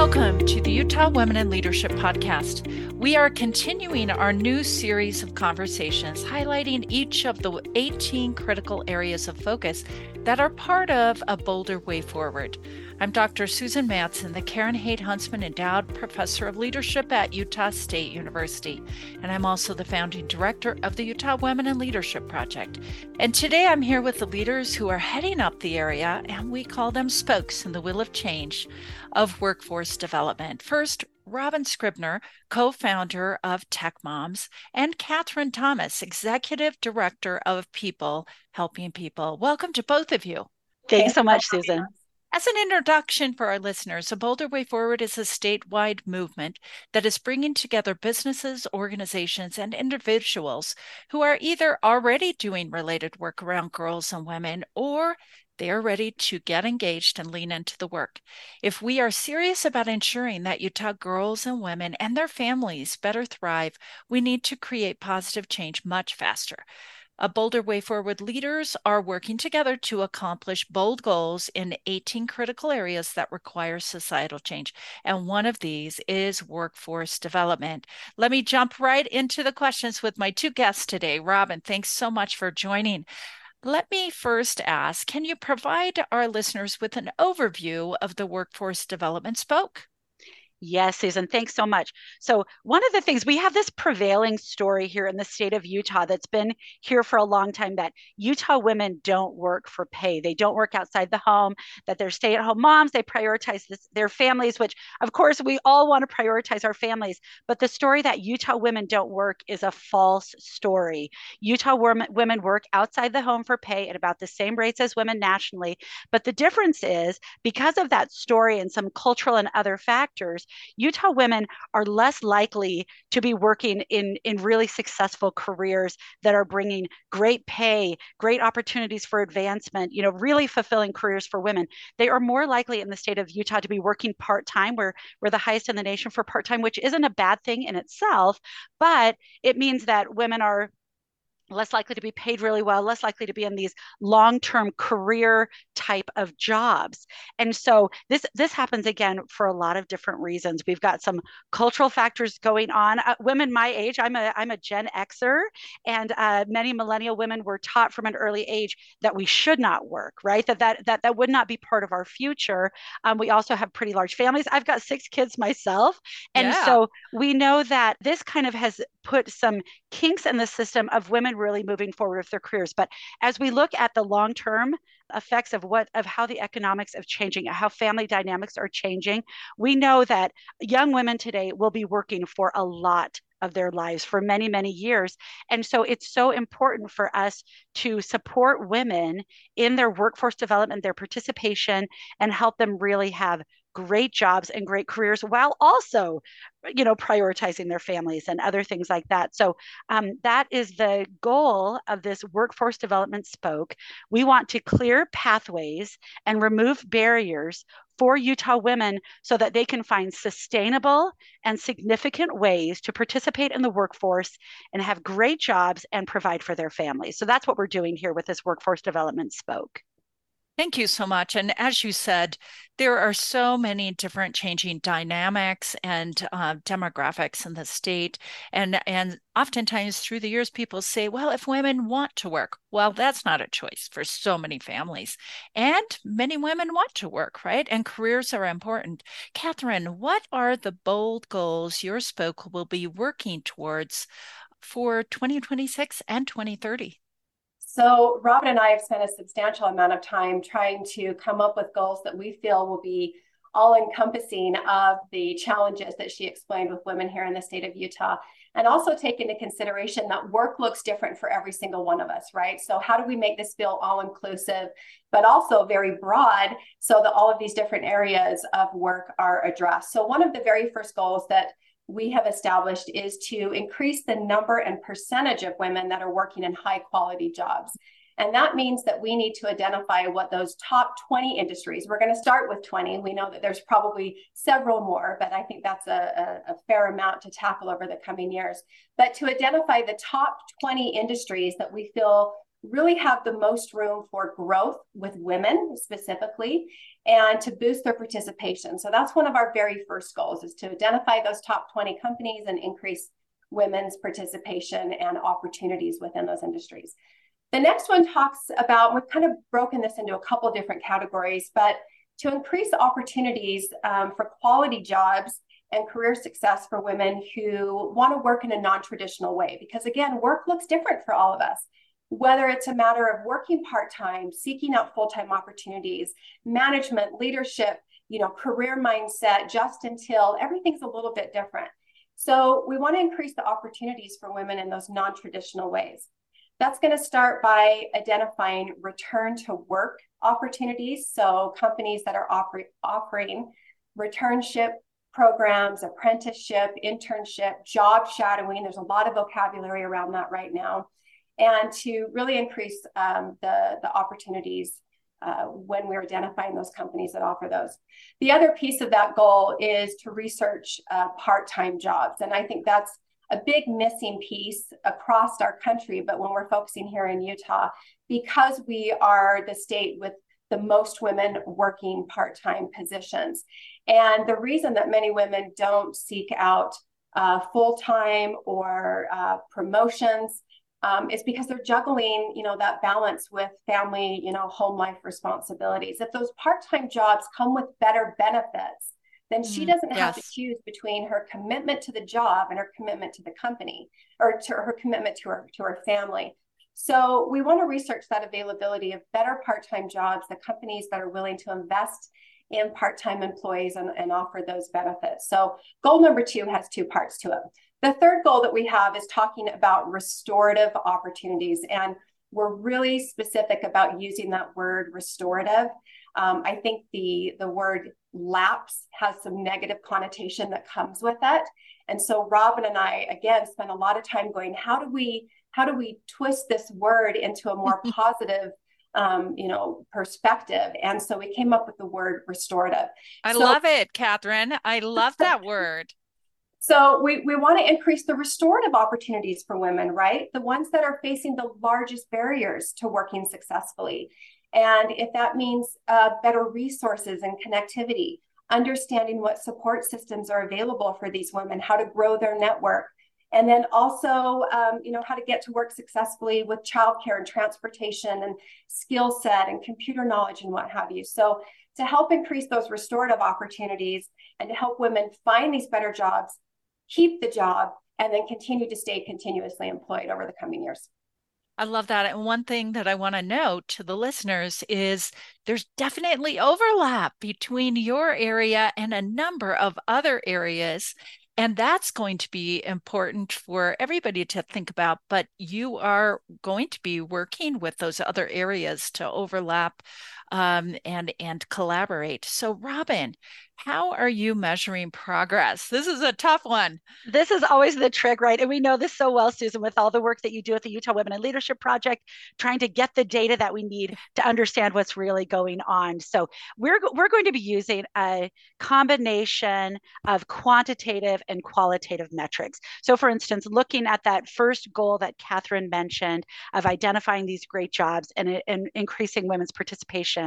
Welcome to the Utah Women in Leadership Podcast. We are continuing our new series of conversations highlighting each of the 18 critical areas of focus that are part of a bolder way forward. I'm Dr. Susan Madsen, the Karen Haight Huntsman Endowed Professor of Leadership at Utah State University, and I'm also the founding director of the Utah Women in Leadership Project. And today I'm here with the leaders who are heading up the area, and we call them spokes in the wheel of change of workforce development. First, Robbyn Scribner, co founder of Tech Moms, and Kathryn Thomas, executive director of People Helping People. Welcome to both of you. Thanks so much, Susan. As an introduction for our listeners, A Bolder Way Forward is a statewide movement that is bringing together businesses, organizations, and individuals who are either already doing related work around girls and women or they are ready to get engaged and lean into the work. If we are serious about ensuring that Utah girls and women and their families better thrive, we need to create positive change much faster. A Bolder Way Forward leaders are working together to accomplish bold goals in 18 critical areas that require societal change. And one of these is workforce development. Let me jump right into the questions with my two guests today. Robbyn, thanks so much for joining. Let me first ask Can you provide our listeners with an overview of the workforce development spoke? Yes, Susan, thanks so much. So, one of the things we have this prevailing story here in the state of Utah that's been here for a long time that Utah women don't work for pay. They don't work outside the home, that they're stay at home moms. They prioritize this, their families, which, of course, we all want to prioritize our families. But the story that Utah women don't work is a false story. Utah women work outside the home for pay at about the same rates as women nationally. But the difference is because of that story and some cultural and other factors, Utah women are less likely to be working in, in really successful careers that are bringing great pay, great opportunities for advancement, you know, really fulfilling careers for women. They are more likely in the state of Utah to be working part time. We're, we're the highest in the nation for part time, which isn't a bad thing in itself, but it means that women are less likely to be paid really well, less likely to be in these long-term career type of jobs. And so this this happens again for a lot of different reasons. We've got some cultural factors going on. Uh, women my age, I'm a I'm a Gen Xer, and uh, many millennial women were taught from an early age that we should not work, right? That that that that would not be part of our future. Um, we also have pretty large families. I've got six kids myself, and yeah. so we know that this kind of has put some kinks in the system of women really moving forward with their careers. But as we look at the long term effects of what of how the economics of changing, how family dynamics are changing, we know that young women today will be working for a lot of their lives for many, many years. And so it's so important for us to support women in their workforce development, their participation, and help them really have great jobs and great careers while also you know prioritizing their families and other things like that. So um, that is the goal of this workforce development spoke. We want to clear pathways and remove barriers for utah women so that they can find sustainable and significant ways to participate in the workforce and have great jobs and provide for their families. So that's what we're doing here with this workforce development spoke Thank you so much. And as you said, there are so many different changing dynamics and uh, demographics in the state. And, and oftentimes through the years, people say, well, if women want to work, well, that's not a choice for so many families. And many women want to work, right? And careers are important. Kathryn, what are the bold goals your spoke will be working towards for 2026 and 2030? So, Robbyn and I have spent a substantial amount of time trying to come up with goals that we feel will be all encompassing of the challenges that she explained with women here in the state of Utah. And also take into consideration that work looks different for every single one of us, right? So, how do we make this feel all inclusive, but also very broad so that all of these different areas of work are addressed? So, one of the very first goals that we have established is to increase the number and percentage of women that are working in high quality jobs. And that means that we need to identify what those top 20 industries, we're going to start with 20. We know that there's probably several more, but I think that's a, a, a, fair amount to tackle over the coming years. But to identify the top 20 industries that we feel really have the most room for growth with women specifically and to boost their participation. So that's one of our very first goals is to identify those top 20 companies and increase women's participation and opportunities within those industries. The next one talks about, we've kind of broken this into a couple different categories, but to increase opportunities um, for quality jobs and career success for women who want to work in a non traditional way. Because again, work looks different for all of us. Whether it's a matter of working part time, seeking out full time opportunities, management, leadership, you know, career mindset, just until everything's a little bit different. So we want to increase the opportunities for women in those non traditional ways. That's going to start by identifying return to work opportunities. So companies that are oper- offering returnship programs, apprenticeship, internship, job shadowing. There's a lot of vocabulary around that right now. And to really increase um, the, the opportunities uh, when we're identifying those companies that offer those. The other piece of that goal is to research uh, part time jobs. And I think that's a big missing piece across our country. But when we're focusing here in Utah, because we are the state with the most women working part time positions. And the reason that many women don't seek out uh, full time or uh, promotions um, is because they're juggling, you know, that balance with family, you know, home life responsibilities. If those part time jobs come with better benefits, then she mm, doesn't yes. have to choose between her commitment to the job and her commitment to the company or to her commitment to her to her family. So we want to research that availability of better part-time jobs, the companies that are willing to invest in part-time employees and, and offer those benefits. So goal number two has two parts to it. The third goal that we have is talking about restorative opportunities. And we're really specific about using that word restorative. Um, I think the, the word lapse has some negative connotation that comes with it. And so Robbyn and I, again, spent a lot of time going, how do we how do we twist this word into a more positive um, you know, perspective. And so we came up with the word restorative. I so, love it, Kathryn. I love that word. So we, we want to increase the restorative opportunities for women, right? The ones that are facing the largest barriers to working successfully. And if that means uh, better resources and connectivity, understanding what support systems are available for these women, how to grow their network, and then also um, you know how to get to work successfully with childcare and transportation and skill set and computer knowledge and what have you so to help increase those restorative opportunities and to help women find these better jobs keep the job and then continue to stay continuously employed over the coming years I love that. And one thing that I want to note to the listeners is there's definitely overlap between your area and a number of other areas. And that's going to be important for everybody to think about. But you are going to be working with those other areas to overlap um, and and collaborate. So, Robbyn, how are you measuring progress? This is a tough one. This is always the trick, right? And we know this so well, Susan, with all the work that you do at the Utah Women in Leadership Project, trying to get the data that we need to understand what's really going on. So we're we're going to be using a combination of quantitative and qualitative metrics. So, for instance, looking at that first goal that Kathryn mentioned of identifying these great jobs and, and increasing women's participation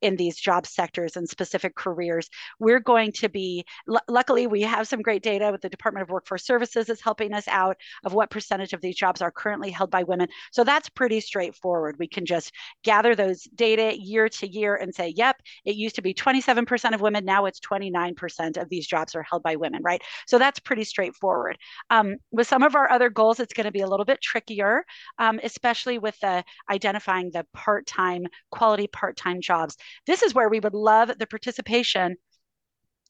in these job sectors and specific careers, we're going to be, l- luckily, we have some great data with the Department of Workforce Services is helping us out of what percentage of these jobs are currently held by women. So that's pretty straightforward. We can just gather those data year to year and say, yep, it used to be 27% of women, now it's 29% of these jobs are held by women, right? So that's pretty straightforward. Um, with some of our other goals, it's going to be a little bit trickier, um, especially with the identifying the part-time quality part-time jobs. This is where we would love the participation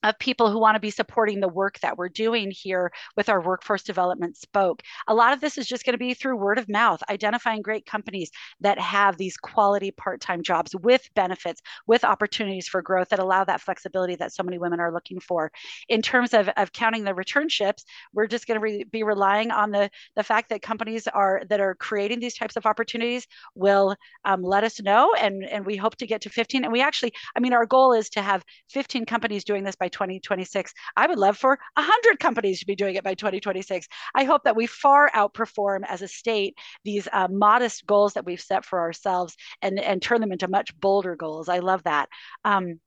of people who want to be supporting the work that we're doing here with our workforce development spoke. A lot of this is just going to be through word of mouth, identifying great companies that have these quality part time jobs with benefits, with opportunities for growth that allow that flexibility that so many women are looking for. In terms of, of counting the returnships, we're just going to re- be relying on the, the fact that companies are that are creating these types of opportunities will um, let us know. And, and we hope to get to 15. And we actually, I mean, our goal is to have 15 companies doing this by 2026. I would love for 100 companies to be doing it by 2026. I hope that we far outperform as a state these uh, modest goals that we've set for ourselves and, and turn them into much bolder goals. I love that. Um,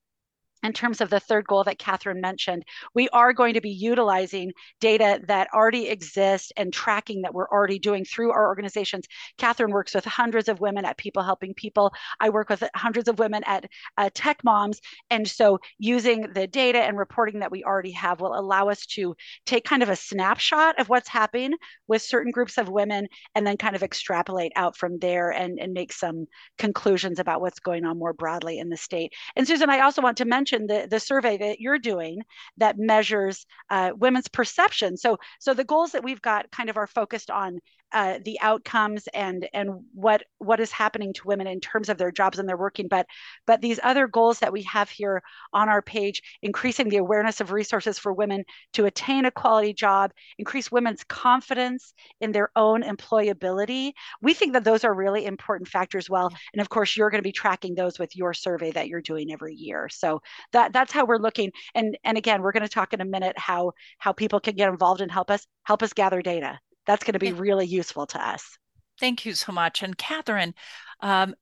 in terms of the third goal that Kathryn mentioned, we are going to be utilizing data that already exists and tracking that we're already doing through our organizations. Kathryn works with hundreds of women at People Helping People. I work with hundreds of women at uh, Tech Moms. And so using the data and reporting that we already have will allow us to take kind of a snapshot of what's happening with certain groups of women and then kind of extrapolate out from there and, and make some conclusions about what's going on more broadly in the state. And Susan, I also want to mention mentioned the, the survey that you're doing that measures uh, women's perception. So, so the goals that we've got kind of are focused on uh, the outcomes and and what what is happening to women in terms of their jobs and their working. But but these other goals that we have here on our page increasing the awareness of resources for women to attain a quality job increase women's confidence in their own employability we think that those are really important factors. Well and of course you're going to be tracking those with your survey that you're doing every year. So that that's how we're looking. And and again we're going to talk in a minute how how people can get involved and help us help us gather data that's going to be really useful to us. Thank you so much. And Kathryn, um,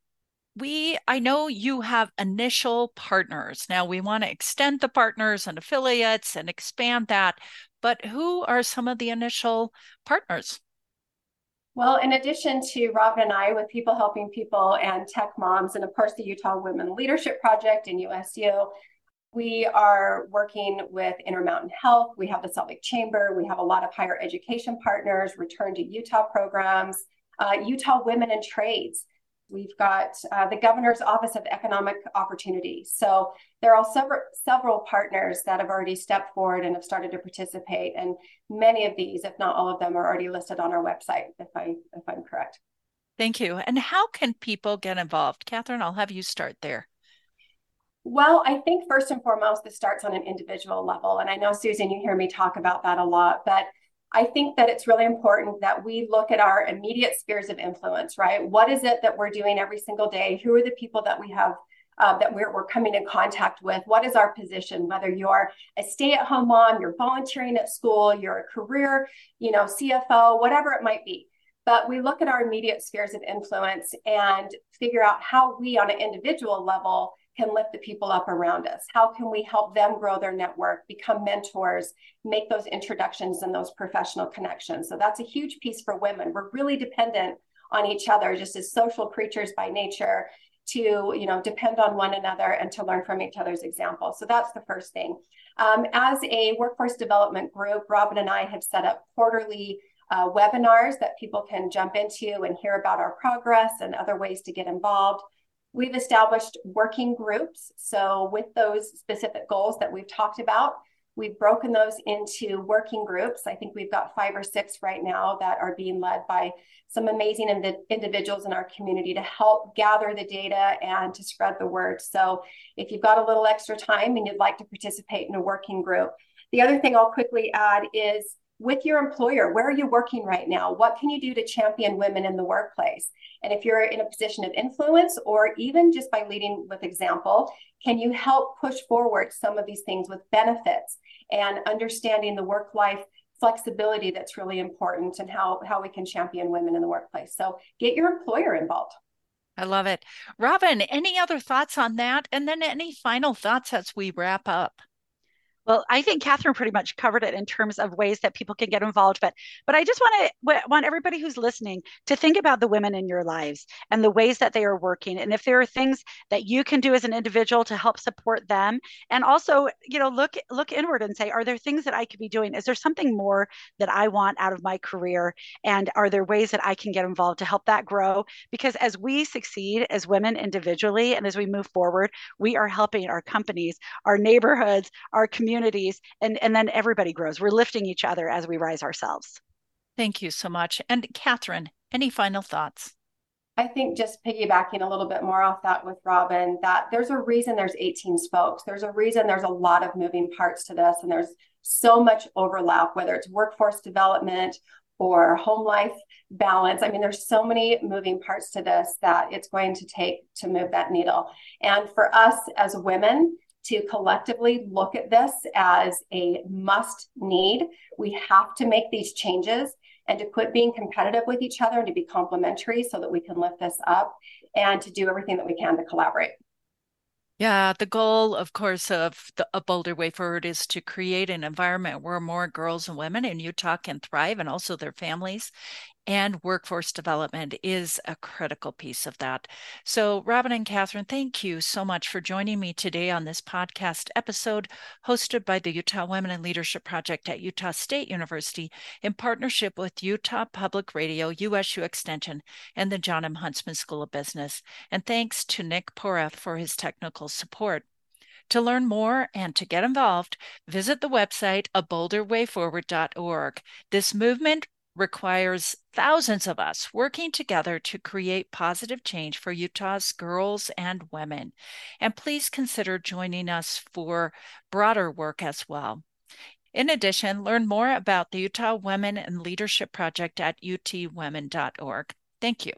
we I know you have initial partners. Now we want to extend the partners and affiliates and expand that, but who are some of the initial partners? Well, in addition to Robbyn and I with People Helping People and Tech Moms, and of course the Utah Women Leadership Project and USU, we are working with Intermountain Health. We have the Salt Lake Chamber. We have a lot of higher education partners, Return to Utah programs, uh, Utah Women in Trades. We've got uh, the Governor's Office of Economic Opportunity. So there are several several partners that have already stepped forward and have started to participate. And many of these, if not all of them, are already listed on our website. If I if I'm correct. Thank you. And how can people get involved, Kathryn? I'll have you start there. Well, I think first and foremost, this starts on an individual level. And I know, Susan, you hear me talk about that a lot, but I think that it's really important that we look at our immediate spheres of influence, right? What is it that we're doing every single day? Who are the people that we have uh, that we're, we're coming in contact with? What is our position? Whether you're a stay-at-home mom, you're volunteering at school, you're a career, you know, CFO, whatever it might be. But we look at our immediate spheres of influence and figure out how we, on an individual level, can lift the people up around us? How can we help them grow their network, become mentors, make those introductions and those professional connections? So that's a huge piece for women. We're really dependent on each other just as social creatures by nature to you know depend on one another and to learn from each other's examples so that's the first thing um, as a workforce development group robbyn and i have set up quarterly uh, webinars that people can jump into and hear about our progress and other ways to get involved We've established working groups. So, with those specific goals that we've talked about, we've broken those into working groups. I think we've got five or six right now that are being led by some amazing individuals in our community to help gather the data and to spread the word. So, if you've got a little extra time and you'd like to participate in a working group, the other thing I'll quickly add is with your employer, where are you working right now? What can you do to champion women in the workplace? And if you're in a position of influence or even just by leading with example, can you help push forward some of these things with benefits and understanding the work life flexibility that's really important and how, how we can champion women in the workplace? So get your employer involved. I love it. Robbyn, any other thoughts on that? And then any final thoughts as we wrap up? Well, I think Kathryn pretty much covered it in terms of ways that people can get involved. But but I just want to want everybody who's listening to think about the women in your lives and the ways that they are working, and if there are things that you can do as an individual to help support them, and also you know look look inward and say, are there things that I could be doing? Is there something more that I want out of my career? And are there ways that I can get involved to help that grow? Because as we succeed as women individually, and as we move forward, we are helping our companies, our neighborhoods, our communities communities and and then everybody grows we're lifting each other as we rise ourselves thank you so much and kathryn any final thoughts I think just piggybacking a little bit more off that with Robbyn, that there's a reason there's 18 spokes. There's a reason there's a lot of moving parts to this, and there's so much overlap, whether it's workforce development or home life balance. I mean, there's so many moving parts to this that it's going to take to move that needle. And for us as women, to collectively look at this as a must need. We have to make these changes and to quit being competitive with each other and to be complementary so that we can lift this up and to do everything that we can to collaborate. Yeah, the goal, of course, of the, a Bolder Way Forward is to create an environment where more girls and women in Utah can thrive and also their families and workforce development is a critical piece of that. So, Robbyn and Kathryn, thank you so much for joining me today on this podcast episode hosted by the Utah Women in Leadership Project at Utah State University in partnership with Utah Public Radio, USU Extension, and the John M. Huntsman School of Business. And thanks to Nick Porath for his technical support. To learn more and to get involved, visit the website abolderwayforward.org. This movement requires thousands of us working together to create positive change for Utah's girls and women. And please consider joining us for broader work as well. In addition, learn more about the Utah Women and Leadership Project at utwomen.org. Thank you.